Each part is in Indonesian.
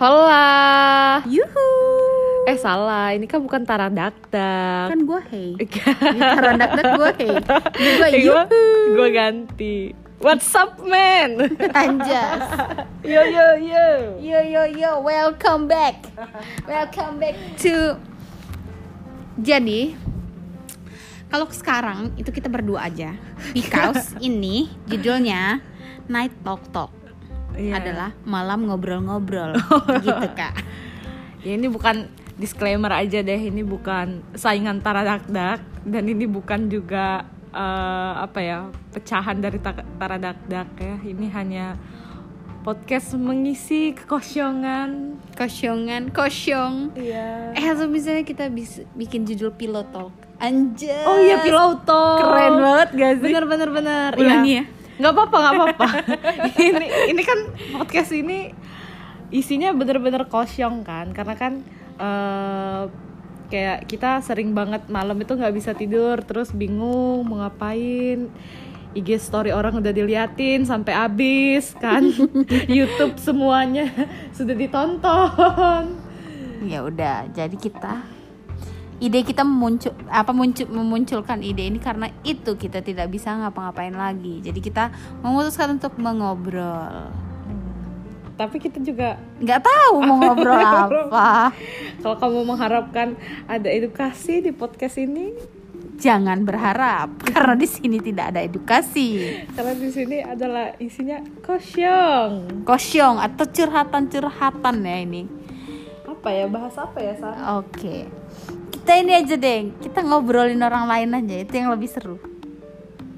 Hola. Yuhu. Eh salah, ini kan bukan taradakdak. Kan gue hey. Gitar dak gue hey. Ini gue Eh, yuhu. gua- gua ganti. What's up, man? Anjas. yo yo yo. Yo yo yo, welcome back. Welcome back to Jadi kalau sekarang itu kita berdua aja. Because ini judulnya Night Talk Talk Iya. adalah malam ngobrol-ngobrol gitu kak. Ya, ini bukan disclaimer aja deh, ini bukan saingan taradakdak dan ini bukan juga eh, apa ya pecahan dari ta- taradakdak ya. Ini hanya podcast mengisi kekosongan. Kosongan, kosyong. Iya. Eh atau misalnya kita bisa bikin judul pilot talk. Anjay. Oh iya piloto. Keren banget gak sih? Bener bener bener. Ulangi Iya. ya. Nggak apa-apa nggak apa-apa. ini ini kan podcast ini isinya bener-bener kosong kan, karena kan eh, kayak kita sering banget malam itu nggak bisa tidur, terus bingung mau ngapain. IG story orang udah diliatin sampai habis kan. YouTube semuanya sudah ditonton. Ya udah, jadi kita ide kita muncul apa muncul memunculkan ide ini karena itu kita tidak bisa ngapa-ngapain lagi. Jadi kita memutuskan untuk mengobrol. Tapi kita juga Nggak tahu mau ngobrol apa. kalau kamu mengharapkan ada edukasi di podcast ini, Jangan berharap karena di sini tidak ada edukasi. karena di sini adalah isinya kosong. Kosyong atau curhatan-curhatan ya ini. Apa ya bahas apa ya Sa? Oke. Kita ini aja deh, kita ngobrolin orang lain aja itu yang lebih seru.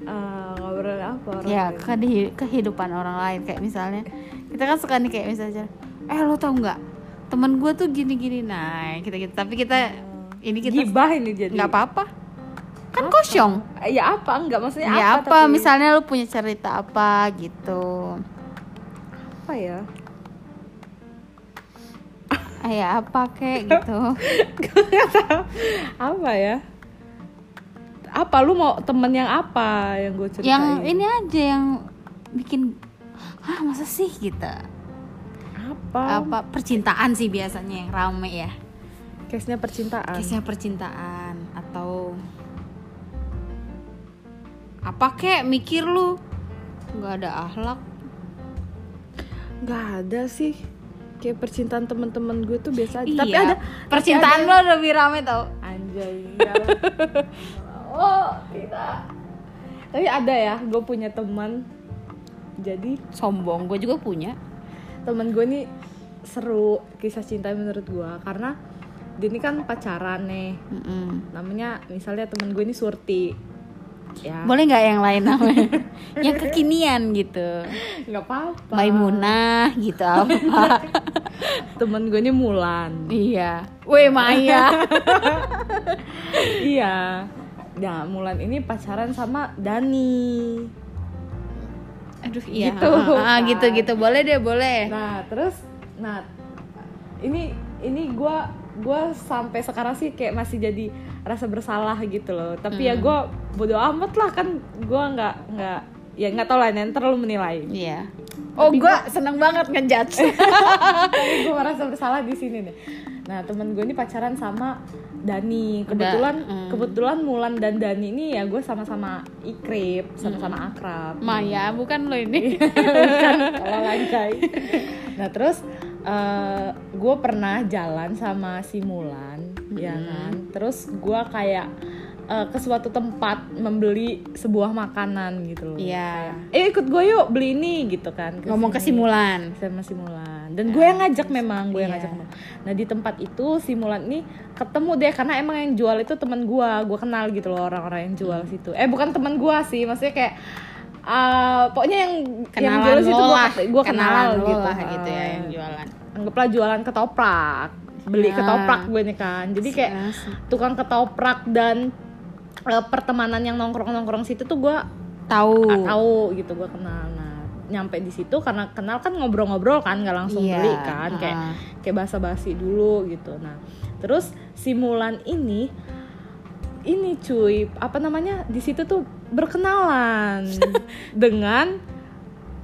Eh, ngobrol apa? orang ya kehidupan orang lain kayak misalnya kita kan suka nih kayak misalnya eh lo tau nggak temen gue tuh gini gini nah kita gitu tapi kita ini kita Gibah ini jadi. nggak apa-apa kan kosong Eh, Ya apa? Enggak maksudnya ya apa? apa tapi- misalnya lo punya cerita apa gitu apa ya? Ya apa kek gitu apa ya? Apa lu mau temen yang apa yang gue ceritain? yang ini aja yang bikin ah masa sih gitu apa? apa percintaan sih biasanya yang rame ya Case-nya percintaan. Kisah percintaan atau apa kek mikir lu nggak ada akhlak Nggak ada sih. Kayak percintaan temen-temen gue tuh biasa aja. Tapi Iya, ada percintaan tapi lo lebih rame tau Anjay. oh, tidak. Tapi ada ya, gue punya teman. Jadi sombong gue juga punya temen gue nih seru kisah cinta menurut gue karena dia ini kan pacaran nih. Mm-mm. Namanya misalnya temen gue ini Surti. Ya, boleh nggak yang lain namanya yang kekinian gitu nggak apa-apa. Maimunah gitu apa Temen gue ini Mulan. iya Weh Maya iya. Nah, Mulan ini pacaran sama Dani. aduh iya Gitu, ah, kan. gitu gitu boleh deh boleh Nah, terus nah ini ini gua gua sampai sekarang sih kayak masih jadi rasa bersalah gitu loh. Tapi ya gua bodo amat lah kan gua nggak nggak ya nggak tau lah ntar lu menilai. iya oh gue seneng banget ngejudge Tapi gue merasa bersalah di sini deh. Nah, temen gue ini pacaran sama Dani. Kebetulan mm. kebetulan Mulan dan Dani ini ya gue sama-sama ikrip, sama-sama akrab. Maya bukan lo ini Bukan, kalau lancai. Nah terus gue pernah jalan sama si Mulan, ya kan. Terus gue kayak eh, ke suatu tempat membeli sebuah makanan gitu loh. Iya. Eh ikut gue yuk beli ini gitu kan. ngomong ke simulan sama si Mulan dan gue yang ngajak memang gue yang Iya. ngajak memang. nah di tempat itu si Mulan ini ketemu deh karena emang yang jual itu teman gue gue kenal gitu loh orang-orang yang jual situ eh bukan teman gue sih maksudnya kayak uh, pokoknya yang yang kenalan jual situ lo gue kenalan lo gitu lah gitu ya yang jualan. Anggaplah jualan ketoprak beli Ah. ketoprak gue nih kan. Jadi kayak Asik. tukang ketoprak dan uh, pertemanan yang nongkrong-nongkrong situ tuh gue tahu. Ah, tahu gitu gue kenal. Nah nyampe di situ karena kenal kan ngobrol-ngobrol kan nggak langsung Iya, beli kan. kayak ah. kayak basa-basi dulu gitu. Nah terus si Mulan ini ini cuy apa namanya di situ tuh berkenalan dengan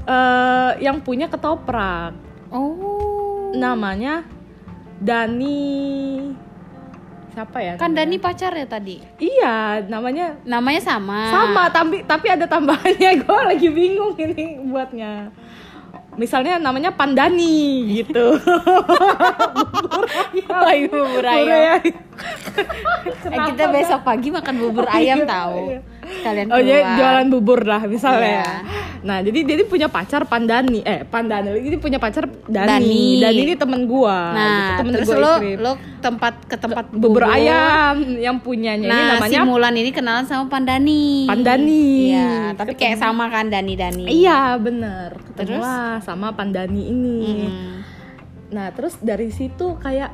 eh, yang punya ketoprak oh namanya Dani siapa ya Kan namanya? Dani pacar ya tadi. iya namanya Namanya sama. sama tapi tapi ada tambahannya gue lagi bingung ini buatnya misalnya namanya Pandani gitu Oh, iya, bubur ayam. Bubur ayam. Eh, kita besok pagi makan bubur ayam tahu. Kalian Oh jadi jualan bubur lah misalnya. Iya. Nah jadi dia punya pacar Pandani, eh Pandani, jadi punya pacar Dani. Dani. Dani ini temen gua. Nah, gitu, temen terus gua lo lo tempat ke tempat bubur ayam yang punyanya Nah, ini namanya si Mulan ini kenalan sama Pandani. Pandani. Iya, tapi kayak sama kan Dani Dani. Iya bener. Ketemu Terus? lah sama Pandani ini. Mm. Nah terus dari situ kayak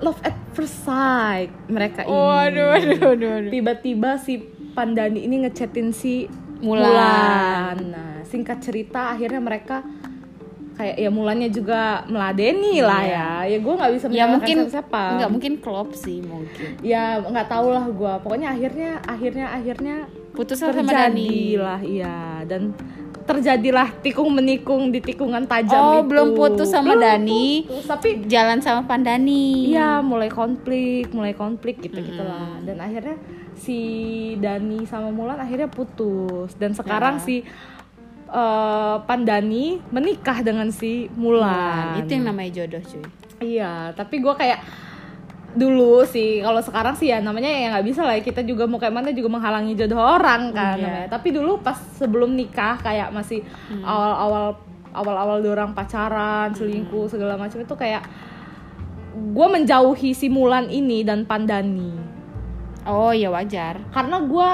love at first sight mereka ini. Waduh, waduh, waduh. Tiba-tiba si Pandani ini ngechatin si Mulan. Mulan. Nah singkat cerita akhirnya mereka kayak ya Mulannya juga meladeni lah ya. Ya gue nggak bisa Ya mungkin siapa. Enggak mungkin klop sih mungkin. Ya nggak tahu lah gue. Pokoknya akhirnya akhirnya akhirnya Putus sama Dani. terjadilah iya dan terjadilah tikung menikung di tikungan tajam Oh, itu. belum putus sama Belum Dani. putus, tapi Jalan sama Pandani. Iya, mulai konflik, mulai konflik gitu gitulah. Dan akhirnya si Dani sama Mulan akhirnya putus. Dan sekarang Ya. si eh, Pandani menikah dengan si Mulan. Nah, itu yang namanya jodoh cuy. Iya, tapi gua kayak dulu sih kalau sekarang sih ya namanya ya nggak bisa lah ya. kita juga mau kayak mana juga menghalangi jodoh orang kan namanya. tapi dulu pas sebelum nikah kayak masih Hmm. awal-awal awal-awal dorang pacaran selingkuh Hmm. segala macam itu kayak gue menjauhi si Mulan ini dan Pandani Oh, ya wajar. karena gue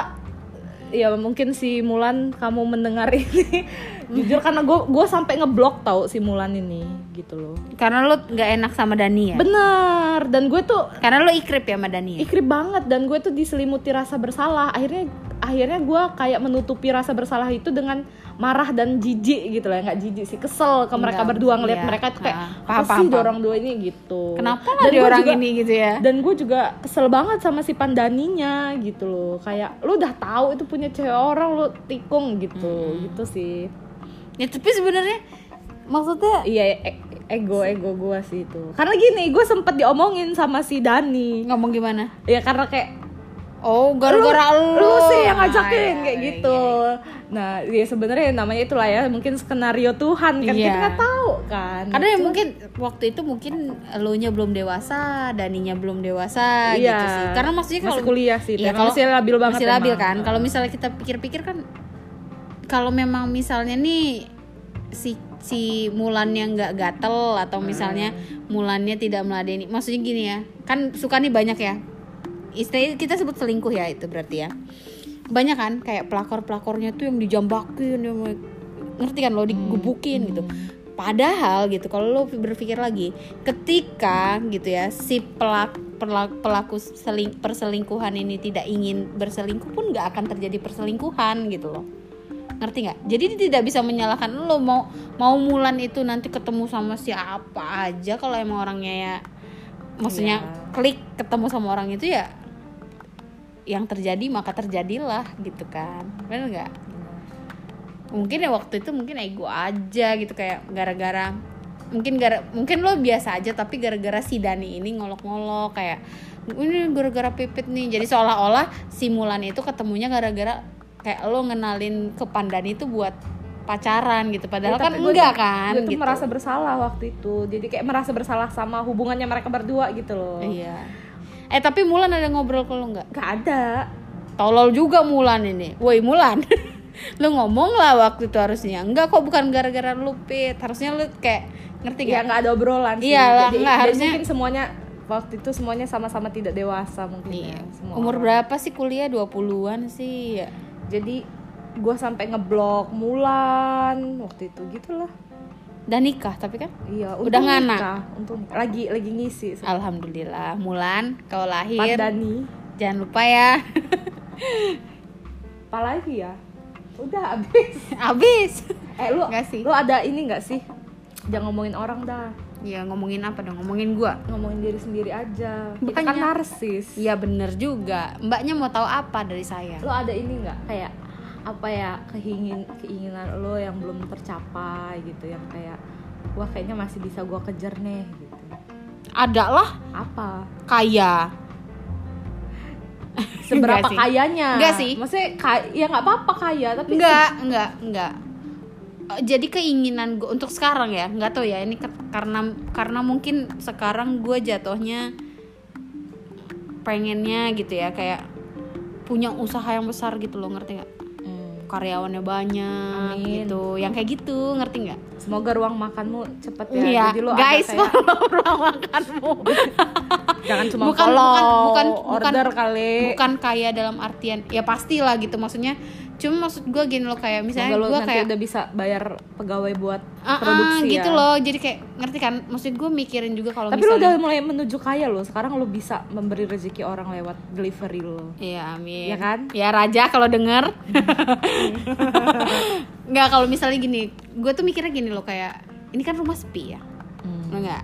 ya mungkin si Mulan kamu mendengar ini jujur karena gue gue sampai ngeblok tau si Mulan ini gitu loh Karena lo nggak enak sama Dani ya. bener dan gue tuh Karena lo ikrip ya sama Dani ya. ikrip banget dan gue tuh diselimuti rasa bersalah akhirnya akhirnya gue kayak menutupi rasa bersalah itu dengan marah dan jijik gitu lah nggak jijik sih kesel ke mereka Enggak, berdua ngeliat iya. mereka tuh kayak Ah, apa paham, sih paham, paham. orang dua ini? gitu. Kenapa Dan gue orang juga- ini gitu ya? dan gue juga kesel banget sama si Pandaninya gitu loh. Kayak lu udah tahu itu punya cewek orang lu tikung gitu. Gitu sih. Ya tapi sebenarnya maksudnya iya e- ego ego gue sih itu. Karena gini gue sempet diomongin sama si Dani. Ngomong gimana? ya karena kayak Oh, gara-gara lu, lu sih yang ngajakin Ah, iya, kayak iya, gitu nah ya sebenarnya namanya itulah ya mungkin skenario Tuhan kan Iya. kita nggak tau kan Karena ya mungkin waktu itu mungkin elunya belum dewasa, Daninya belum dewasa Iya. gitu sih. Karena maksudnya Masih kalau kuliah sih, Iya, kalau masih labil banget Masih labil emang. kan. Kalau misalnya kita pikir-pikir kan kalau memang misalnya nih si si Mulannya nggak gatel atau misalnya Mulannya tidak meladeni. Maksudnya gini ya. Kan suka nih banyak ya. Istilah kita sebut selingkuh ya itu berarti ya. Banyak kan kayak pelakor-pelakornya tuh yang dijambakin yang ngerti kan lo digebukin gitu. Padahal gitu kalau lo berpikir lagi ketika gitu ya si pelak, pelak- pelaku seling, perselingkuhan ini tidak ingin berselingkuh pun nggak akan terjadi perselingkuhan gitu loh ngerti nggak jadi dia tidak bisa menyalahkan lo mau mau Mulan itu nanti ketemu sama siapa aja kalau emang orangnya ya maksudnya Iya. klik ketemu sama orang itu ya yang terjadi maka terjadilah gitu kan. Benar nggak? Mungkin ya waktu itu mungkin ego aja gitu kayak gara-gara mungkin gara mungkin lo biasa aja tapi gara-gara si Dani ini ngolok-ngolok kayak ini gara-gara pipit nih. Jadi seolah-olah si Mulan itu ketemunya gara-gara kayak lo ngenalin ke Pandani itu buat pacaran gitu. Padahal Ya, kan gue enggak kan gue tuh gitu. merasa bersalah waktu itu. Jadi kayak merasa bersalah sama hubungannya mereka berdua gitu loh. Iya eh tapi Mulan ada ngobrol ke lo nggak? Nggak ada. Tolol juga Mulan ini. Woi Mulan. Lu ngomong lah waktu itu harusnya. Enggak kok bukan gara-gara lu pit. Harusnya lu kayak ngerti ya gak nggak ada obrolan sih. Iyalah, jadi, nggak, harusnya- mungkin semuanya waktu itu semuanya sama-sama tidak dewasa mungkin Iya. ya, semua umur orang. berapa sih kuliah? 20-an sih ya. Jadi gue sampai ngeblok Mulan waktu itu gitulah udah nikah tapi kan? Iya Udah nganak? nikah, untung lagi lagi ngisi alhamdulillah. Mulan kau lahir Dani. jangan lupa ya. Apa lagi ya? Udah habis. Abis eh lu Nggak sih. lu ada ini nggak sih? Jangan ngomongin orang dah. Ya ngomongin apa dong? Ngomongin gua? Ngomongin diri sendiri aja. Kita kan narsis. Iya bener juga. Mbaknya mau tahu apa dari saya? Lo ada ini nggak? Kayak apa ya keingin keinginan lo yang belum tercapai gitu yang kayak wah kayaknya masih bisa gua kejar nih gitu. Ada lah. Apa? Kaya. Seberapa Enggak kayanya? Enggak sih. maksudnya kaya, ya nggak apa-apa kaya tapi enggak enggak enggak. Eh, jadi keinginan gue untuk sekarang ya nggak tahu ya ini ke- karena karena mungkin sekarang gue jatuhnya pengennya gitu ya kayak punya usaha yang besar gitu loh ngerti nggak? Hmm. Karyawannya banyak Amin. gitu yang kayak gitu ngerti nggak semoga ruang makanmu cepet ya Iya, jadi lo guys, kayak- ruang makanmu. jangan cuma bukan, follow bukan, bukan, order bukan, kali bukan kaya dalam artian ya pastilah gitu maksudnya. Cuma maksud gue gini loh kayak misalnya lo gue nanti kayak udah bisa bayar pegawai buat Ah, ah, produksi gitu ya. loh. Jadi kayak ngerti kan? Maksud gue mikirin juga kalau Tapi lo misalnya udah mulai menuju kaya lo. Sekarang lo bisa memberi rezeki orang lewat delivery lo. Iya, amin. Iya kan? Ya Raja kalau denger. Nggak kalau misalnya gini, gue tuh mikirnya gini loh kayak ini kan rumah sepi ya. Enggak.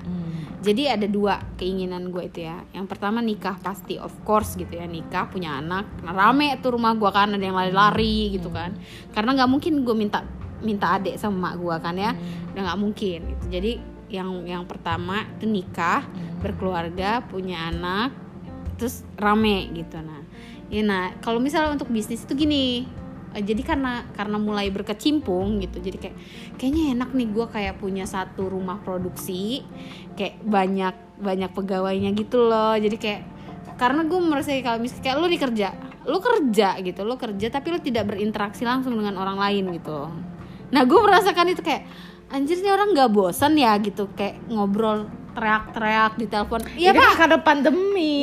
Jadi ada dua keinginan gue itu ya. Yang pertama nikah pasti, of course gitu ya nikah punya anak. Nah, rame tuh rumah gue kan ada yang lari-lari gitu kan. Karena nggak mungkin gue minta minta adik sama mak gue kan ya. Udah nggak mungkin gitu. Jadi yang yang pertama itu nikah, berkeluarga, punya anak, terus rame gitu. Nah, ya nah kalau misalnya untuk bisnis itu gini. Eh, Jadi karena karena mulai berkecimpung gitu, jadi kayak kayaknya enak nih gue kayak punya satu rumah produksi, kayak banyak banyak pegawainya gitu loh. Jadi kayak karena gue merasa kalau misalnya kayak lu dikerja, lu kerja gitu, lu kerja tapi lu tidak berinteraksi langsung dengan orang lain gitu. Nah gue merasakan itu kayak anjir orang nggak bosan ya gitu, kayak ngobrol teriak-teriak di telepon. Iya Ini pak, kan karena pandemi.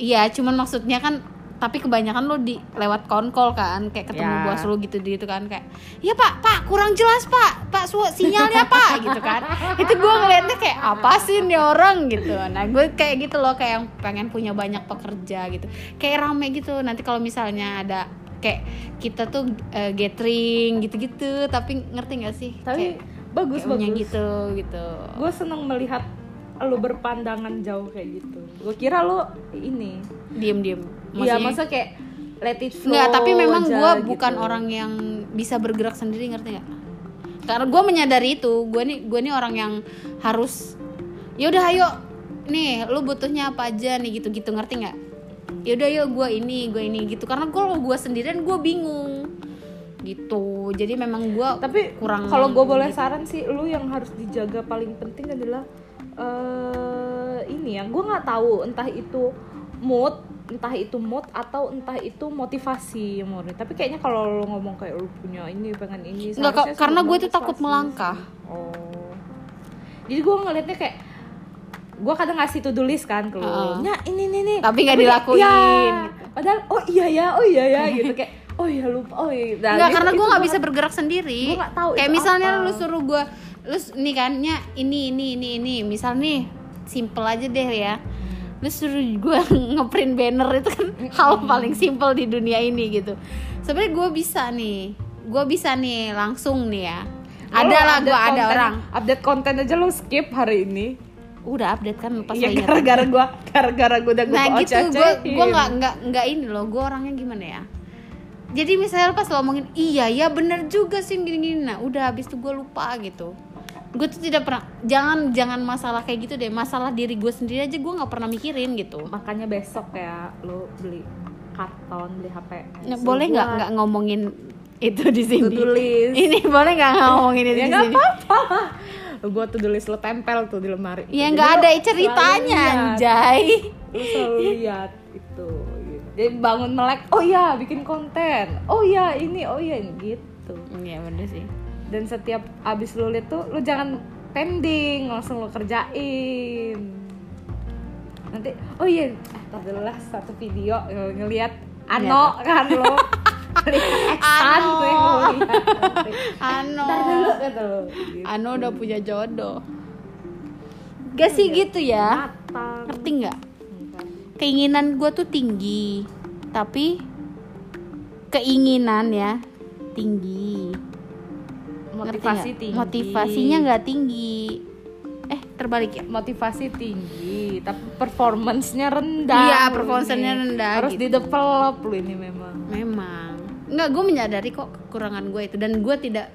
Iya, cuman maksudnya kan tapi kebanyakan lo di lewat konkol kan kayak ketemu Ya. bos lo gitu gitu kan kayak ya pak pak kurang jelas pak pak su sinyalnya pak gitu kan itu gue ngeliatnya kayak apa sih nih orang gitu nah gue kayak gitu loh kayak yang pengen punya banyak pekerja gitu kayak rame gitu nanti kalau misalnya ada kayak kita tuh eh, gathering gitu-gitu tapi ngerti nggak sih Tapi kayak, bagus kayak bagus. gitu gitu Gue seneng melihat lo berpandangan jauh kayak gitu. Gue kira lo ini. diem diem Iya, masa kayak let it flow. Enggak, tapi memang gue gitu. bukan orang yang bisa bergerak sendiri ngerti nggak? Karena gue menyadari itu, gue nih gue nih orang yang harus ya udah ayo nih lu butuhnya apa aja nih gitu-gitu ngerti nggak? Ya udah yuk gue ini gue ini gitu karena kalau gue sendirian gue bingung gitu jadi memang gue tapi kurang kalau gue boleh gitu. saran sih lu yang harus dijaga paling penting adalah eh ini ya gue nggak tahu entah itu mood entah itu mood atau entah itu motivasi murni tapi kayaknya kalau lu ngomong kayak lu punya ini pengen ini Nggak, karena sih gue tuh takut sih. melangkah. oh jadi gue ngelihatnya kayak gue kadang ngasih to do list kan ke lu Heeh. "Nya, ini nih nih Tapi nggak dilakuin, "Ya." gitu. padahal oh iya ya oh iya ya gitu kayak oh iya lupa oh iya Nah, Enggak, itu- karena gue itu nggak bisa bergerak sendiri. Gua nggak tahu Kayak misalnya apa. lu suruh gue, lu nih kan, nya ini ini ini ini, misal nih simple aja deh ya. Lu suruh gue ngeprint banner itu kan hal paling simple di dunia ini gitu. Sebenarnya gue bisa nih, gue bisa nih langsung nih ya. Lo Ada lah gue ada orang. update konten aja lo skip hari ini Udah update kan pas ingat. gara-gara gua gara-gara gua udah gua Nah gitu, gue gue nggak nggak nggak ini loh, gue orangnya gimana ya? Jadi misalnya pas lo ngomongin iya ya bener juga sih gini-gini, nah udah habis itu gue lupa gitu. Gue tuh tidak pernah, jangan jangan masalah kayak gitu deh, masalah diri gue sendiri aja gue nggak pernah mikirin gitu. makanya besok ya lo beli karton beli HP Nah, boleh nggak nggak ngomongin itu di sini? Ini boleh nggak ngomongin itu ya di nggak sini? apa-apa to do list lo tempel tuh di lemari Ya nggak ada ceritanya, anjay. selalu lihat itu gitu. jadi bangun melek oh ya bikin konten oh ya ini oh ya gitu Iya bener sih. Dan setiap abis lo lihat tuh lo jangan pending langsung lo kerjain nanti oh iya eh, tar dulu lah satu video eh, ngelihat Ano kan lo Ano. nanti. Ano. Dulu kata lo gitu. Ano udah punya jodoh. Gak sih gitu ya? matang Ngerti nggak? Keinginan gue tuh tinggi, tapi keinginan ya tinggi. Motivasi tinggi. Motivasinya nggak tinggi. Eh terbalik ya? motivasi tinggi tapi performancenya rendah. Iya, performance-nya rendah harus gitu. di develop lo ini memang. Memang. Nggak, gue menyadari kok kekurangan gue itu. Dan gue tidak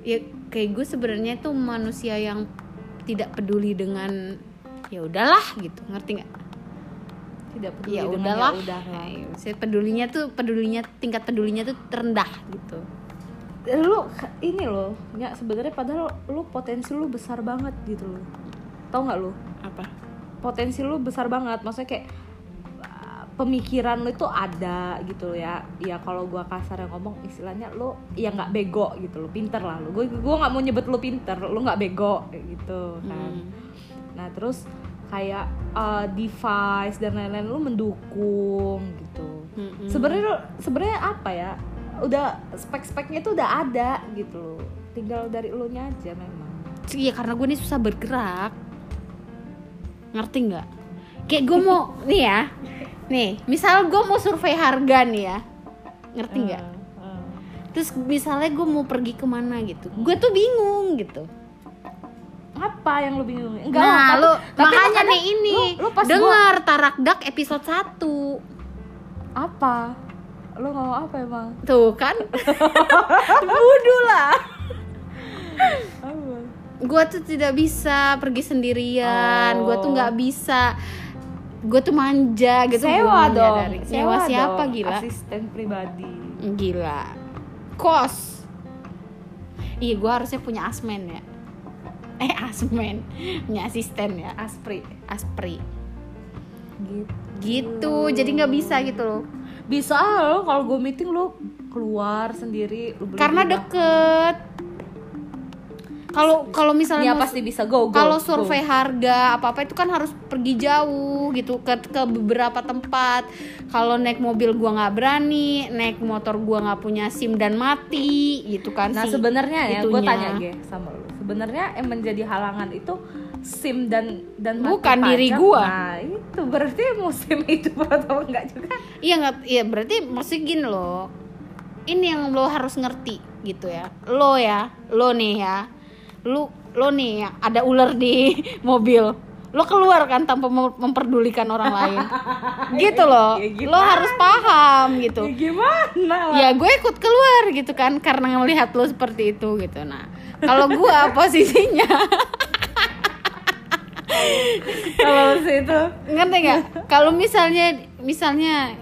ya kayak gue sebenarnya tuh manusia yang tidak peduli dengan ya udahlah gitu. Ngerti nggak? Tidak peduli ya dengan udahlah. ya udah Nah, saya pedulinya tuh pedulinya tingkat pedulinya tuh terendah gitu lu ini loh ya sebenarnya padahal lu potensi lu besar banget gitu loh. Tau nggak lu? Apa? Potensi lu besar banget maksudnya kayak pemikiran lu itu ada gitu ya. Ya kalau gua kasar yang ngomong istilahnya lu ya nggak bego gitu lo pinter lah lu. Gue gua nggak mau nyebut lu pinter lu nggak bego gitu kan. Hmm. nah terus kayak uh, device dan lain-lain lu mendukung gitu. Mm-mm. sebenarnya lu- sebenarnya apa ya udah spek-speknya tuh udah ada gitu loh. Tinggal dari lu nya aja memang. Iya karena gue nih susah bergerak. Ngerti nggak? Kayak gue mau Nih ya. Nih misal gue mau survei harga nih ya. Ngerti nggak? Eh, eh. Terus misalnya gue mau pergi ke mana gitu. Gue tuh bingung gitu. Apa yang lu bingung? Enggak Nah lu tapi Makanya makanya nih ini. lu, lu pas gua- Dengar Tarakdak episode 1 apa lu ngomong apa emang Tuh kan Budu lah Gue tuh tidak bisa pergi sendirian Gue tuh Oh. nggak bisa Gue tuh manja gitu sewa gua dong menyadari. Sewa siapa dong. gila asisten pribadi Gila. Kos. Iya, gue harusnya punya asmen ya. Eh, asmen. Punya asisten ya. aspri Aspri. gitu Gitu. Jadi nggak bisa gitu loh. Bisa lo kalau gue meeting lu keluar sendiri lu beli Karena di deket. Kalau kalau misalnya ya pasti bisa go go kalau go. survei harga apa apa itu kan harus pergi jauh gitu ke ke beberapa tempat kalau naik mobil gua nggak berani naik motor gua nggak punya sim dan mati gitu kan Nah sebenarnya ya, gue tanya gue sama lu. Sebenarnya yang menjadi halangan itu SIM dan dan mati Bukan diri pajak. gua. Nah itu berarti musim itu atau enggak juga? Iya nggak, iya berarti maksudnya gini loh. Ini yang lo harus ngerti gitu ya. Lo ya, lo nih ya. Lo lo nih ya, ada ular di mobil. Lo keluar kan tanpa mem- memperdulikan orang lain. gitu loh. Ya Lo harus paham gitu. Ya, gimana? lah? Ya gue ikut keluar gitu kan karena melihat lo seperti itu gitu. Nah, kalau gua posisinya Kalau situ ngerti nggak? Kalau misalnya misalnya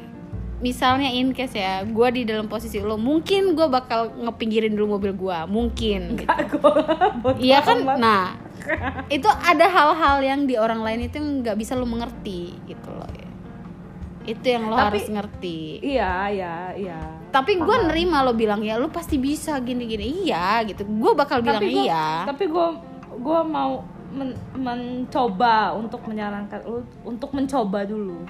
misalnya in case ya gue di dalam posisi lo mungkin gue bakal ngepinggirin dulu mobil gue mungkin gitu. iya kan? nah itu ada hal-hal yang di orang lain itu nggak bisa lo mengerti gitu loh. Ya itu yang lo Tapi- harus ngerti. Iya, iya, iya. tapi gue nerima lo bilang ya lo pasti bisa gini-gini. Iya gitu. Gue bakal bilang Tapi gua, iya. Tapi gue gue mau men- mencoba untuk menyarankan lu untuk mencoba dulu.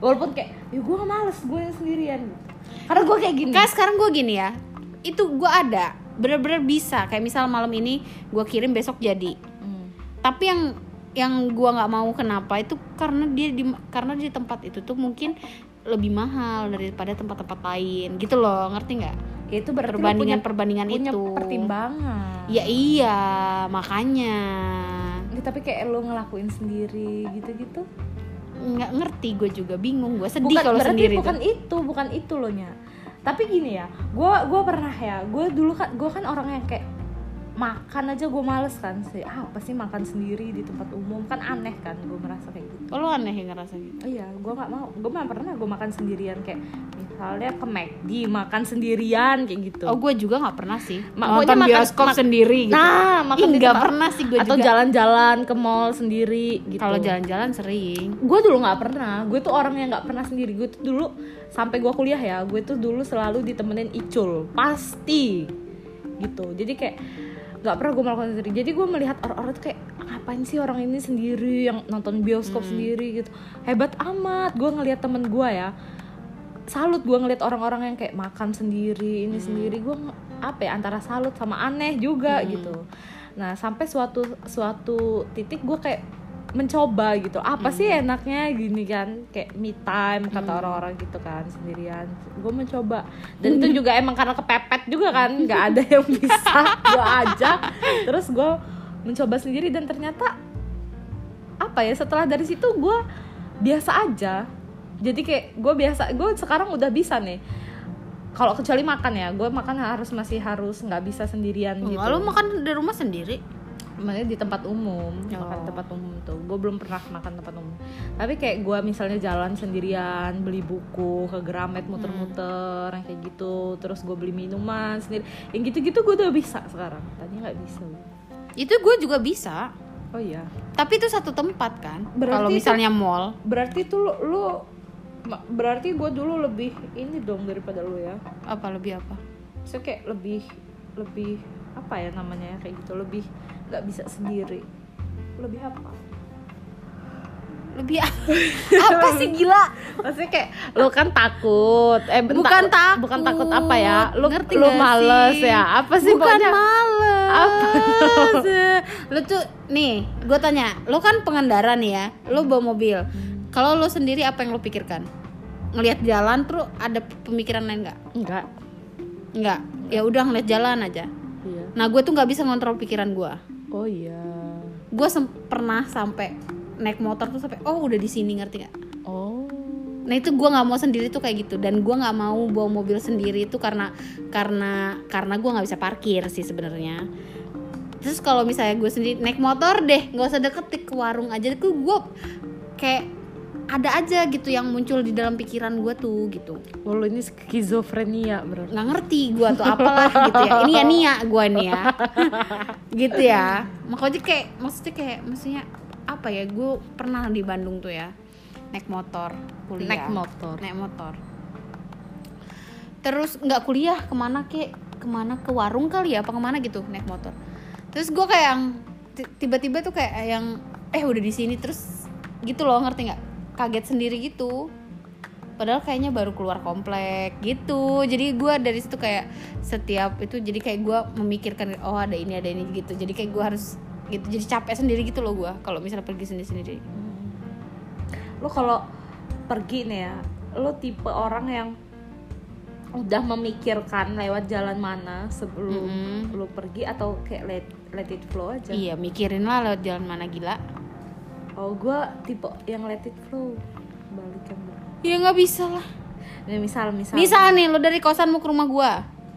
Walaupun kayak, ya gue males gue sendirian. Karena gue kayak gini. Kan sekarang gue gini ya, itu gue ada, bener-bener bisa. Kayak misal malam ini gue kirim besok jadi. Hmm. Tapi yang yang gue nggak mau kenapa itu karena dia di karena di tempat itu tuh mungkin lebih mahal daripada tempat-tempat lain gitu loh ngerti nggak Ya, itu berarti perbandingan punya, perbandingan punya itu pertimbangan. ya iya makanya Ya, tapi kayak lo ngelakuin sendiri gitu-gitu. nggak ngerti gue juga bingung. Gue sedih kalau sendiri bukan tuh. itu bukan itu loh nya. Tapi gini ya gue gua pernah ya gue dulu kan gue kan orang yang kayak makan aja gue males kan sih ah, apa sih makan sendiri di tempat umum? Kan aneh kan gue merasa kayak gitu. Oh, lo aneh yang ngerasa gitu? Iya gue nggak mau gue mah pernah gue makan sendirian kayak misalnya ke McD makan sendirian kayak gitu. Oh gue juga nggak pernah sih. Ma- nonton pokoknya makan- bioskop mak- sendiri gitu. Nah makan nggak pernah sih gue atau juga. jalan-jalan ke mall sendiri gitu. Kalau jalan-jalan sering. Gue dulu nggak pernah. Gue tuh orang yang nggak pernah sendiri. Gue tuh dulu sampai gue kuliah ya gue tuh dulu selalu ditemenin icul. Pasti. Gitu. Jadi kayak nggak pernah gue melakukan sendiri. Jadi gue melihat orang-orang tuh kayak ngapain sih orang ini sendiri yang nonton bioskop sendiri? Gitu. Hebat amat gue ngelihat temen gue ya salut gue ngelihat orang-orang yang kayak makan sendiri ini sendiri. Gue apa ya antara salut sama aneh juga gitu. Nah sampai suatu suatu titik gue kayak mencoba gitu apa sih enaknya gini kan? Kayak me time kata orang-orang gitu kan sendirian. Gue mencoba. Dan itu juga emang karena kepepet juga kan nggak ada yang bisa gue ajak. Terus gue mencoba sendiri dan ternyata apa ya setelah dari situ gue biasa aja jadi kayak gue biasa gue sekarang udah bisa nih. Kalau kecuali makan ya gue makan harus masih harus nggak bisa sendirian gitu. Lalu makan di rumah sendiri? Makanya di tempat umum makan Oh. tempat umum tuh. Gue belum pernah makan tempat umum. Tapi kayak gue misalnya jalan sendirian beli buku ke Gramet muter-muter yang kayak gitu. Terus gue beli minuman sendiri. Yang gitu-gitu gue udah bisa sekarang. Tadi nggak bisa. Itu gue juga bisa. oh iya. Tapi itu satu tempat kan. Kalau itu- misalnya mall, berarti tuh lu, lu berarti gue dulu lebih ini dong daripada lu ya apa lebih apa? so kayak lebih lebih apa ya namanya ya, kayak gitu lebih nggak bisa sendiri lebih apa Lebih apa sih gila? maksudnya kayak lu kan takut eh Bukan takut. bukan takut apa ya lu Ngerti lu males sih? ya apa sih Bukan pokoknya males. Apa? lu tuh nih, gue tanya, lu kan pengendara nih ya, lu bawa mobil. Kalau lu sendiri apa yang lu pikirkan? Ngelihat jalan terus ada pemikiran lain nggak? enggak Nggak. Ya udah ngeliat jalan aja. iya Nah gue tuh nggak bisa ngontrol pikiran gue. oh iya Gue pernah sampai naik motor tuh sampai oh udah di sini ngerti nggak? oh Nah itu gue nggak mau sendiri tuh kayak gitu dan gue nggak mau bawa mobil sendiri itu karena karena karena gue nggak bisa parkir sih sebenarnya. Terus kalau misalnya gue sendiri naik motor deh nggak usah deket ke warung aja tuh gue kayak ada aja gitu yang muncul di dalam pikiran gue tuh gitu. Oh, lu ini skizofrenia berarti nggak ngerti gue tuh apalah gitu ya. Ini ya nia gue nih ya. Gitu ya. Makanya kayak maksudnya kayak maksudnya apa ya? Gue pernah di Bandung tuh ya naik motor kuliah. Naik motor. Naik motor. Terus nggak kuliah ke mana kek? Ke mana? Ke warung kali ya apa ke mana gitu naik motor. Terus gue kayak yang ti- tiba-tiba tuh kayak yang eh udah di sini terus gitu loh ngerti nggak kaget sendiri gitu. Padahal kayaknya baru keluar komplek gitu. Jadi gue dari situ kayak setiap itu jadi kayak gue memikirkan oh ada ini ada ini gitu. Jadi kayak gue harus gitu jadi capek sendiri gitu loh gue kalau misalnya pergi sendiri sendiri lu kalau pergi nih ya lu tipe orang yang udah memikirkan lewat jalan mana sebelum Mm-mm. lu pergi atau kayak let let it flow aja? Iya mikirin lah lewat jalan mana gila oh gue tipe yang let it flow. Balik yang ya nggak bisa lah. Nih, misal misal. Misal nih lo dari kosan mau ke rumah gua.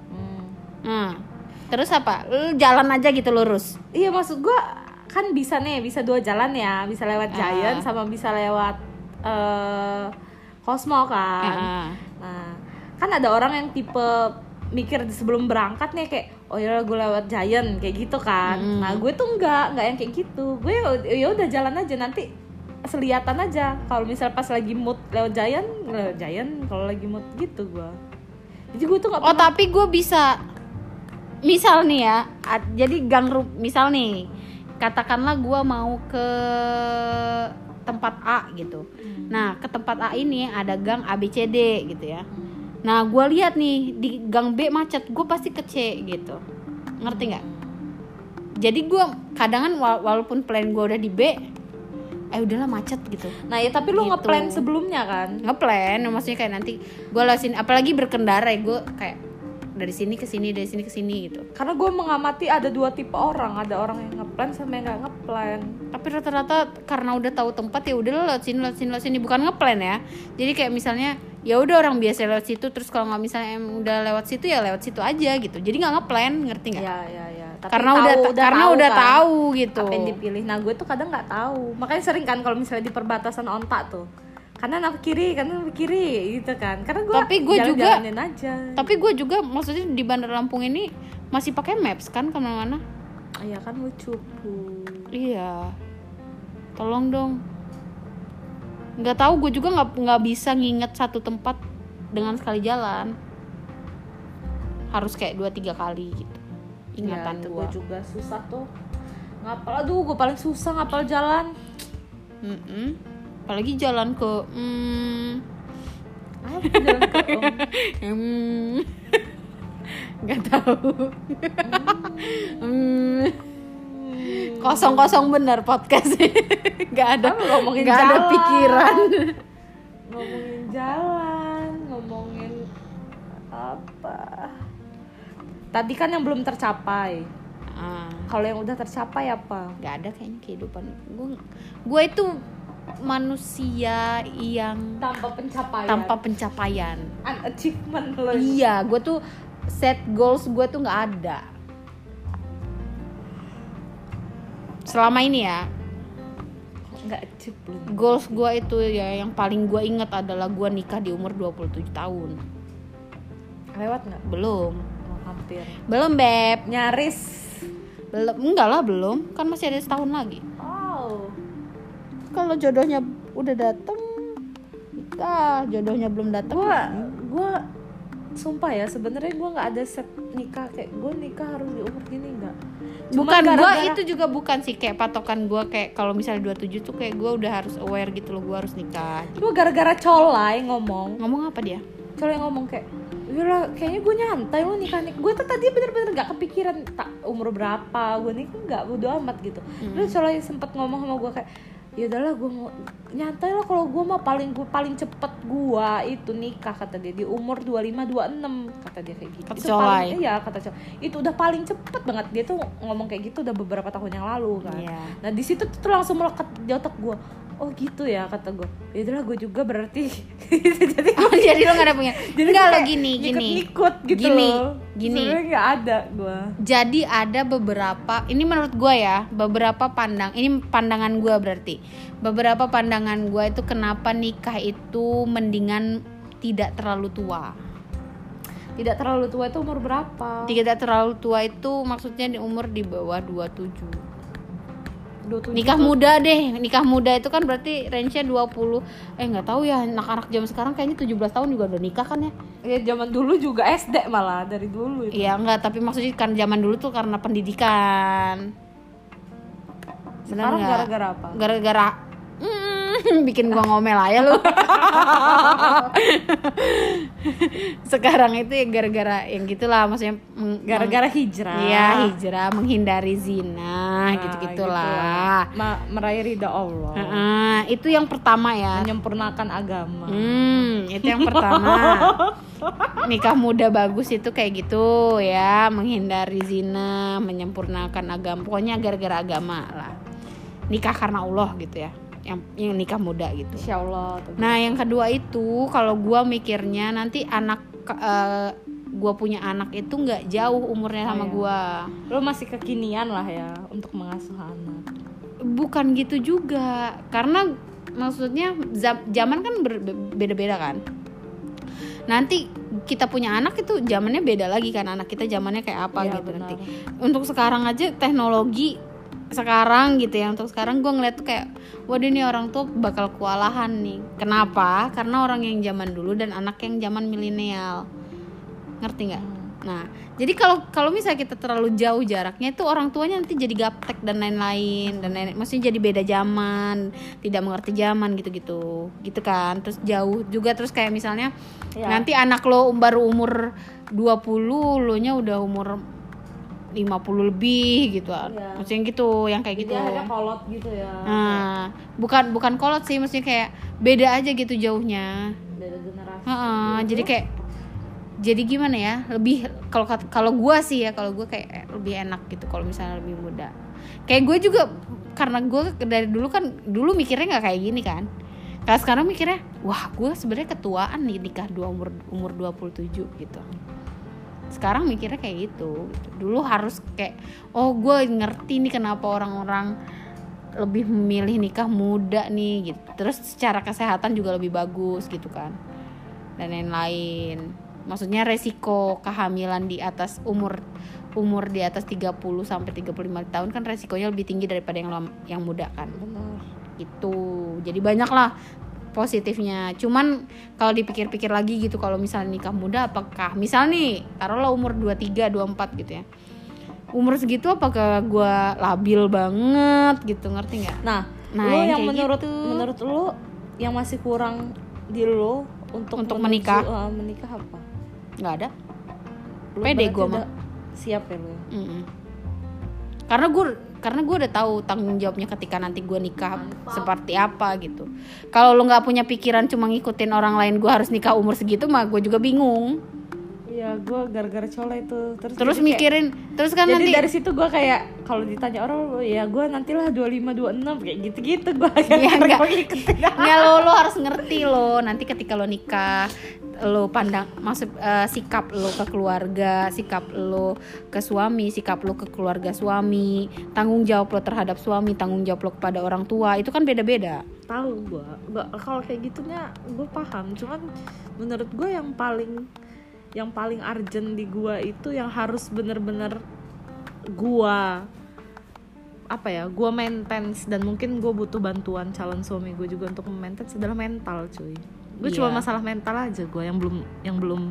Hmm. nah terus apa? Lu jalan aja gitu lurus. Iya maksud gue kan bisa nih bisa dua jalan ya. Bisa lewat Ah. Giant sama bisa lewat eh Cosmo kan. Ah. Nah, kan ada orang yang tipe mikir sebelum berangkat nih kayak oh ya gue lewat Giant kayak gitu kan. Mm. Nah, gue tuh enggak, enggak yang kayak gitu. Gue ya udah jalan aja nanti selihatan aja. Kalau misal pas lagi mood lewat Giant, lewat Giant kalau lagi mood gitu gue. Jadi gue tuh nggak oh tapi gue bisa misal nih ya ad- jadi gang ru- misal nih katakanlah gua mau ke tempat A gitu nah ke tempat A ini ada gang ABCD gitu ya nah gua lihat nih di gang B macet gue pasti ke C gitu ngerti nggak jadi gua kadangan wa- walaupun plan gua udah di B eh udahlah macet gitu Nah, ya tapi lu Gitu. ngeplan sebelumnya kan? ngeplan maksudnya kayak nanti gue lewat sini apalagi berkendara ya gue kayak dari sini ke sini dari sini ke sini gitu Karena gue mengamati ada dua tipe orang, ada orang yang ngeplan sama yang nggak ngeplan. tapi rata-rata karena udah tahu tempat ya udah lewat sini lewat sini lewat sini bukan ngeplan ya jadi kayak misalnya ya udah orang biasa lewat situ terus kalau nggak misalnya em udah lewat situ ya lewat situ aja gitu jadi nggak ngeplan ngerti nggak Ya, ya, ya. Tapi karena tahu- udah, karena udah kan tahu gitu apa yang dipilih. Nah, gue tuh kadang nggak tahu. Makanya sering kan kalau misalnya di perbatasan ontak tuh. Kanan apa kiri, kanan apa kiri gitu kan. Karena gue Tapi gue juga- aja. tapi gue juga maksudnya di Bandar Lampung ini masih pakai maps kan ke mana-mana Iya kan lu cupu. Iya. Tolong dong. Nggak tahu gue juga nggak nggak bisa nginget satu tempat dengan sekali jalan. Harus kayak dua tiga kali gitu. Ingatan ya, gue. juga susah tuh. Ngapal aduh, gue paling susah ngapal jalan. Apalagi ke mm, Apa jalan ke Om? mm, nggak tahu. Mm. Kosong kosong bener podcast nggak ada Kan ngomongin nggak ada jalan. pikiran. ngomongin jalan, ngomongin apa? Tadi kan yang belum tercapai. Ah. Kalau yang udah tercapai apa? nggak ada kayaknya kehidupan gue gue itu manusia yang tanpa pencapaian tanpa pencapaian An achievement iya gue tuh set goals gue tuh nggak ada selama ini ya. Nggak belum. Goals gue itu ya yang paling gue ingat adalah gue nikah di umur 27 tahun. Lewat nggak? Belum. Oh, hampir. Belum beb. Nyaris. Belum enggak lah belum. Kan masih ada setahun lagi. Oh kalau jodohnya udah dateng nikah. Jodohnya belum dateng gua gua sumpah ya sebenarnya gua nggak ada set nikah kayak gua nikah harus di umur gini nggak. Cuma bukan gara-gara- itu juga bukan sih kayak patokan gua kayak kalau misalnya 27 tuh kayak gua udah harus aware gitu loh gua harus nikah. Gua gara-gara colai ngomong. Ngomong apa dia? Colai ngomong kayak Wira, kayaknya gue nyantai lo nikah nih. Gue tuh tadi bener-bener gak kepikiran tak umur berapa gue nikah? Nggak bodo amat gitu. Terus colai sempet ngomong sama gue kayak ya udahlah gue mau nyantai lah kalau gue mah paling gue paling cepet gue itu nikah kata dia. Di umur 25 26 kata dia kayak gitu. Kata Itu paling- iya kata Colai itu udah paling cepet banget. Dia tuh ngomong kayak gitu udah beberapa tahun yang lalu kan. Iya. nah di situ tuh langsung melekat di otak gue oh gitu ya kata gue ya udahlah gue juga berarti. Jadi oh, jadi lo gak ada punya. jadi kayak lo gini gini. ngikut-ngikut gitu Gini, loh. gini. sebenarnya nggak ada gue jadi ada beberapa ini menurut gue ya beberapa pandang ini pandangan gue berarti. Beberapa pandangan gue itu kenapa nikah itu mendingan tidak terlalu tua. Tidak terlalu tua itu umur berapa? Tidak terlalu tua itu maksudnya di umur di bawah 27 27 nikah tuh. muda deh nikah muda itu kan berarti range-nya 20 eh nggak tahu ya anak-anak zaman sekarang kayaknya 17 tahun juga udah nikah kan ya? Ya zaman dulu juga SD malah dari dulu itu. Iya enggak, tapi maksudnya kan zaman dulu tuh karena pendidikan. Benar sekarang gara-gara apa? Gara-gara Hmm, bikin gua ngomel aja lu. Sekarang itu ya gara-gara yang gitulah maksudnya gara-gara hijrah. Iya, hijrah menghindari zina Nah, gitu-gitulah. gitulah. Ma- meraih ridha Allah Heeh, itu yang pertama ya. menyempurnakan agama Hmm, itu yang pertama. Nikah muda bagus itu kayak gitu ya, menghindari zina, menyempurnakan agama. Pokoknya gara-gara agama lah. Nikah karena Allah gitu ya. Yang yang nikah muda gitu. Insya Allah tuh. Nah, yang kedua itu kalau gua mikirnya nanti anak eh, gua punya anak itu nggak jauh umurnya sama Oh, iya. gua. lo masih kekinian lah ya untuk mengasuh anak Bukan gitu juga. Karena maksudnya za- zaman kan ber- beda-beda kan. Nanti kita punya anak itu zamannya beda lagi kan anak kita zamannya kayak apa Iya, gitu benar. nanti. Untuk sekarang aja teknologi sekarang gitu ya untuk sekarang gue ngeliat tuh kayak waduh ini orang tuh bakal kewalahan nih kenapa karena orang yang zaman dulu dan anak yang zaman milenial ngerti nggak? Nah jadi kalau kalau misalnya kita terlalu jauh jaraknya itu orang tuanya nanti jadi gaptek dan lain-lain dan lain maksudnya jadi beda zaman tidak mengerti zaman gitu-gitu. Gitu kan terus jauh juga. Terus kayak misalnya Iya. nanti anak lo baru umur 20 lo nya udah umur 50 lebih gitu. Iya. maksudnya gitu yang kayak gitu. jadi akhirnya kolot gitu ya. Nah bukan bukan kolot sih. Maksudnya kayak beda aja gitu jauhnya. Beda generasi. Heeh, jadi kayak jadi gimana ya lebih kalau kalau gua sih ya kalau gua kayak lebih enak gitu kalau misalnya lebih muda. Kayak gue juga karena gue dari dulu kan dulu mikirnya nggak kayak gini kan. Kalau sekarang mikirnya wah gue sebenarnya ketuaan nih nikah dua umur umur 27 gitu. Sekarang mikirnya kayak gitu dulu harus kayak oh gue ngerti nih kenapa orang-orang lebih memilih nikah muda nih gitu. Terus secara kesehatan juga lebih bagus gitu kan dan lain-lain maksudnya resiko kehamilan di atas umur umur di atas 30 sampai 35 tahun kan resikonya lebih tinggi daripada yang yang muda kan. Benar. Gitu. Jadi banyak lah positifnya. Cuman kalau dipikir-pikir lagi gitu kalau misalnya nikah muda apakah misal nih taruhlah umur 23 24 gitu ya. Umur segitu apakah gua labil banget gitu ngerti nggak? Nah, Nah, lo yang yang menurut gitu. menurut lo yang masih kurang di lo untuk Untuk menuju, menikah? eh, menikah apa nggak ada Lo Pede gua mah. siap ya lo ya? Mm-mm. karena gue karena gue udah tahu tanggung jawabnya ketika nanti gue nikah seperti apa gitu kalau lo nggak punya pikiran cuma ngikutin orang lain gue harus nikah umur segitu mah gue juga bingung Iya, gue gara-gara cole itu terus terus kayak- mikirin terus kan jadi nanti dari situ gue kayak kalau ditanya orang ya gue nantilah 25 26 kayak gitu-gitu gue enggak. gue ikutin Nggak lo lo harus ngerti lo nanti ketika lo nikah lo pandang maksud eh, sikap lo ke keluarga sikap lo ke suami sikap lo ke keluarga suami tanggung jawab lo terhadap suami tanggung jawab lo kepada orang tua itu kan beda-beda. Tahu gue gue kalau kayak gitunya gue paham cuman menurut gue yang paling yang paling urgent di gue itu yang harus bener-bener gue apa ya gue maintenance dan mungkin gue butuh bantuan calon suami gue juga untuk maintenance adalah mental cuy gue cuma Iya. masalah mental aja gue yang belum yang belum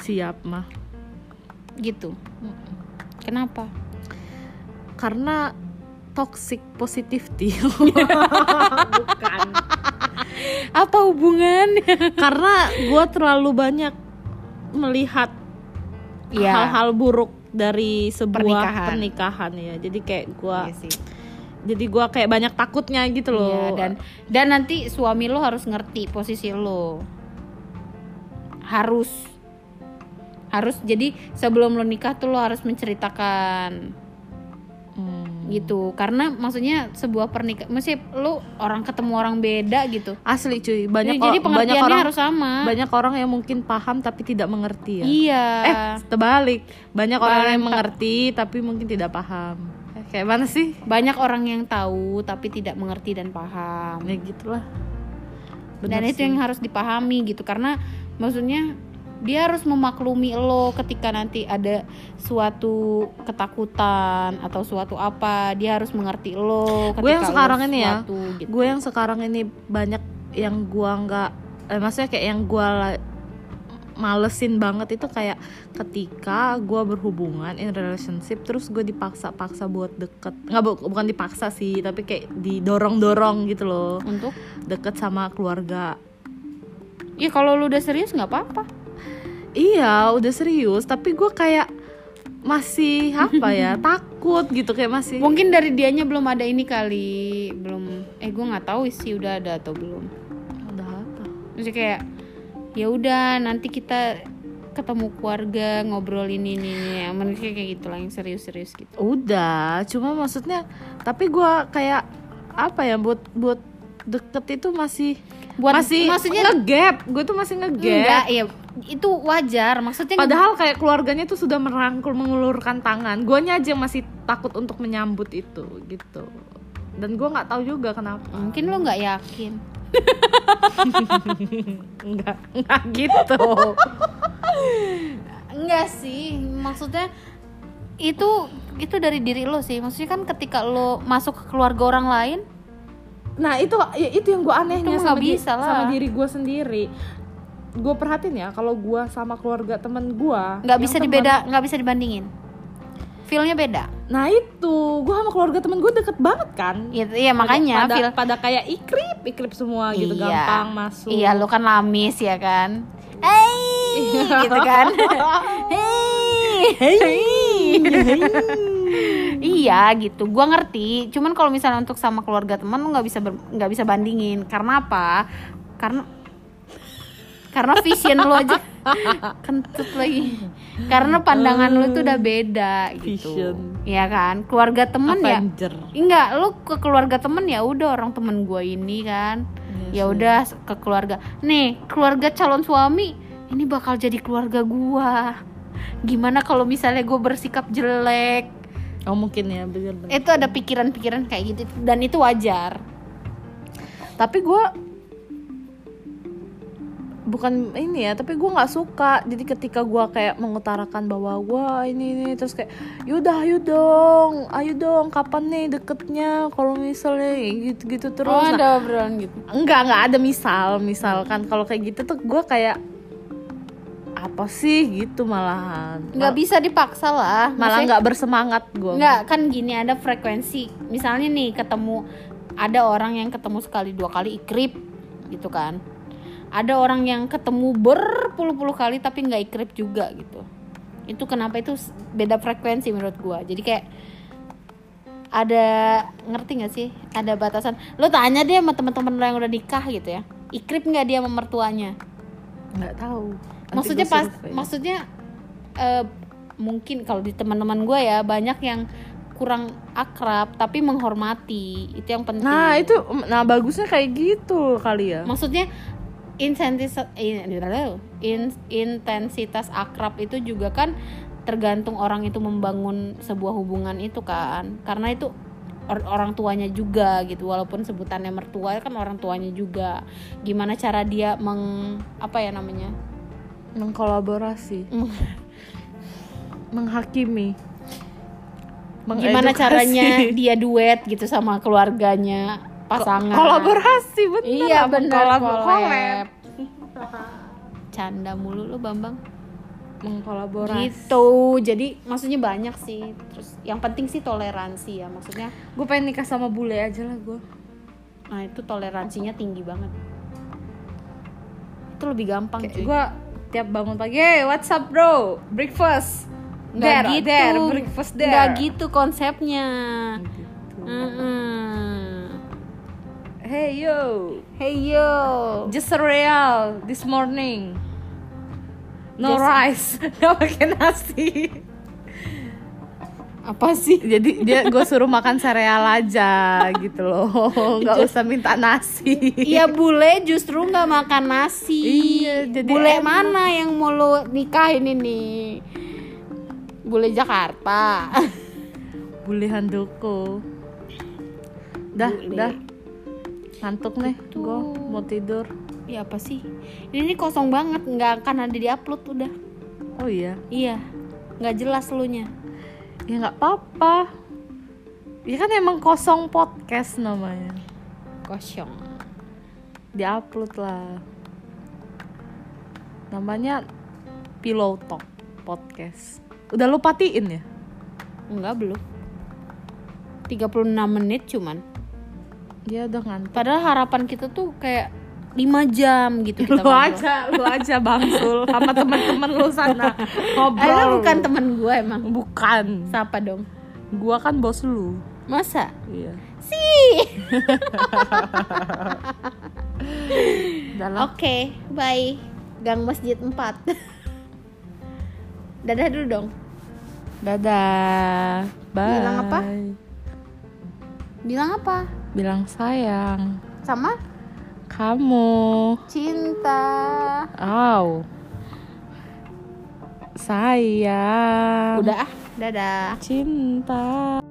siap mah gitu kenapa karena toxic positivity bukan apa hubungan karena gue terlalu banyak melihat Iya. hal-hal buruk dari sebuah Pernikahan. pernikahan, ya jadi kayak gue sih. Jadi gue kayak banyak takutnya gitu loh. Iya, dan dan nanti suami lo harus ngerti posisi lo. Harus harus jadi sebelum lo nikah tuh lo harus menceritakan. Hmm. gitu karena maksudnya sebuah pernikahan mesti lo orang ketemu orang beda gitu. Asli cuy. Banyak jadi, jadi banyak orang harus sama. banyak orang yang mungkin paham tapi tidak mengerti ya. Iya. Eh terbalik. Banyak orang yang mengerti tapi mungkin tidak paham kayak mana sih banyak orang yang tahu tapi tidak mengerti dan paham ya gitulah dan Bener itu sih. yang harus dipahami gitu karena maksudnya dia harus memaklumi lo ketika nanti ada suatu ketakutan atau suatu apa dia harus mengerti lo ketika gue yang lo sekarang ini ya gitu. gue yang sekarang ini banyak yang gua nggak eh, maksudnya kayak yang la- malesin banget itu kayak ketika gua berhubungan in relationship terus gue dipaksa-paksa buat deket. Nggak bu- bukan dipaksa sih tapi kayak didorong-dorong gitu loh. Untuk? Deket sama keluarga. Ya kalau lu udah serius nggak apa-apa. Iya udah serius tapi gue kayak masih apa ya takut gitu kayak masih mungkin dari dianya belum ada ini kali belum eh gue nggak tahu sih udah ada atau belum. Udah apa? Maksudnya kayak ya udah nanti kita ketemu keluarga ngobrol ini ini ini yang menurut kayak gitu lah yang serius-serius gitu Udah, cuma maksudnya tapi gua kayak apa ya buat buat deket itu masih Buat- masih maksudnya- ngegap, gue tuh masih Enggak, ngegap. ya itu wajar. Maksudnya Padahal kayak keluarganya tuh sudah merangkul mengulurkan tangan, guanya aja masih takut untuk menyambut itu gitu. Dan gua nggak tahu juga kenapa. mungkin lo nggak yakin. Enggak, enggak gitu. Enggak sih, maksudnya itu itu dari diri lo sih. Maksudnya kan ketika lo masuk ke keluarga orang lain, Nah itu ya, itu yang gue anehnya sama, nggak di- bisa lah. sama diri gue sendiri. Gue perhatiin ya kalau gue sama keluarga temen gue nggak bisa dibeda, nggak bisa dibandingin. Feelnya beda. Nah itu gue sama keluarga temen gue deket banget kan. Iya, iya makanya pada, feel. pada kayak ikrip ikrip semua gitu Iya. gampang masuk. Iya, lo kan lamis ya kan. Hey, gitu kan. hey, iya gitu. Gua ngerti. Cuman kalau misalnya untuk sama keluarga teman lo nggak bisa ber- nggak bisa bandingin. Karena apa? Karena karena vision lo aja kentut lagi. Karena pandangan lo tuh udah beda gitu. Vision. Iya kan? Keluarga teman ya. Avenger. Enggak, lu ke keluarga temen ya udah orang temen gue ini kan. Iya ya udah ke keluarga. Nih, keluarga calon suami ini bakal jadi keluarga gua. Gimana kalau misalnya gue bersikap jelek? Oh mungkin ya bener-bener. Itu ada pikiran-pikiran kayak gitu dan itu wajar. Tapi gue bukan ini ya tapi gue nggak suka jadi ketika gue kayak mengutarakan bahwa gue ini ini terus kayak yaudah ayo dong ayo dong kapan nih deketnya kalau misalnya gitu gitu terus oh, Nah, ada obrolan gitu. enggak enggak ada misal misalkan kalau kayak gitu tuh gue kayak apa sih gitu malahan Nggak bisa dipaksa lah. malah nggak bersemangat gue Nggak kan gini ada frekuensi. Misalnya nih ketemu ada orang yang ketemu sekali dua kali ikrip gitu kan. Ada orang yang ketemu berpuluh-puluh kali tapi nggak ikrip juga gitu. Itu kenapa itu beda frekuensi menurut gua. Jadi kayak ada ngerti nggak sih? Ada batasan. Lo tanya dia sama teman-teman lo yang udah nikah gitu ya. Ikrip nggak dia sama mertuanya? nggak tahu maksudnya pas survei. maksudnya eh, mungkin kalau di teman-teman gue ya banyak yang kurang akrab tapi menghormati itu yang penting Nah itu, nah bagusnya kayak gitu kali ya. maksudnya intensitas in- in- intensitas akrab itu juga kan tergantung orang itu membangun sebuah hubungan itu kan. Karena itu or- orang tuanya juga gitu. Walaupun sebutannya mertua kan orang tuanya juga. Gimana cara dia meng apa ya namanya? Mengkolaborasi, menghakimi. gimana caranya dia duet gitu sama keluarganya pasangan Kolaborasi bener. iya apa benar kolab- collab. canda mulu lo bambang Mengkolaborasi. gitu jadi maksudnya banyak sih terus yang penting sih toleransi ya maksudnya Gue pengen nikah sama bule aja lah gue. nah itu toleransinya tinggi banget itu lebih gampang cuy Gue tiap bangun pagi, hey what's up bro, breakfast. nggak there, gitu there, breakfast there. nggak gitu konsepnya Gitu. Hey yo, hey yo just cereal this morning. No Just- rice, nggak pakai nasi. apa sih Jadi dia gue suruh makan sereal aja gitu loh, nggak usah minta nasi. Iya bule justru nggak makan nasi. Iya, jadi bule enak. mana yang mau lu nikahin ini? Bule Jakarta. Bule handoko. Dah, Bule. dah. Ngantuk nih, Gitu. gue mau tidur. ya apa sih? Ini nih kosong banget, nggak akan ada di upload udah. Oh iya, Iya, nggak jelas lu nya. ya nggak apa-apa. Ya kan emang kosong podcast namanya. Kosong. Diupload lah. Namanya Pillow Talk Podcast. Udah lu patiin ya? Enggak belum. 36 menit cuman. Dia udah ngantuk. Padahal harapan kita tuh kayak 5 jam gitu kita Lu ngobrol. aja, lu aja Bangsul sama teman-teman lu sana ngobrol. Eh, lu bukan lu. temen gue emang. Bukan. Siapa dong? Gua kan bos lu. Masa? Iya. Sih. Oke, bye. Gang Masjid 4. Dadah dulu dong. Dadah. Bye. Bilang apa? Bilang apa? Bilang sayang. Sama Kamu. cinta. Aw. Sayang. Udah ah, dadah. Cinta.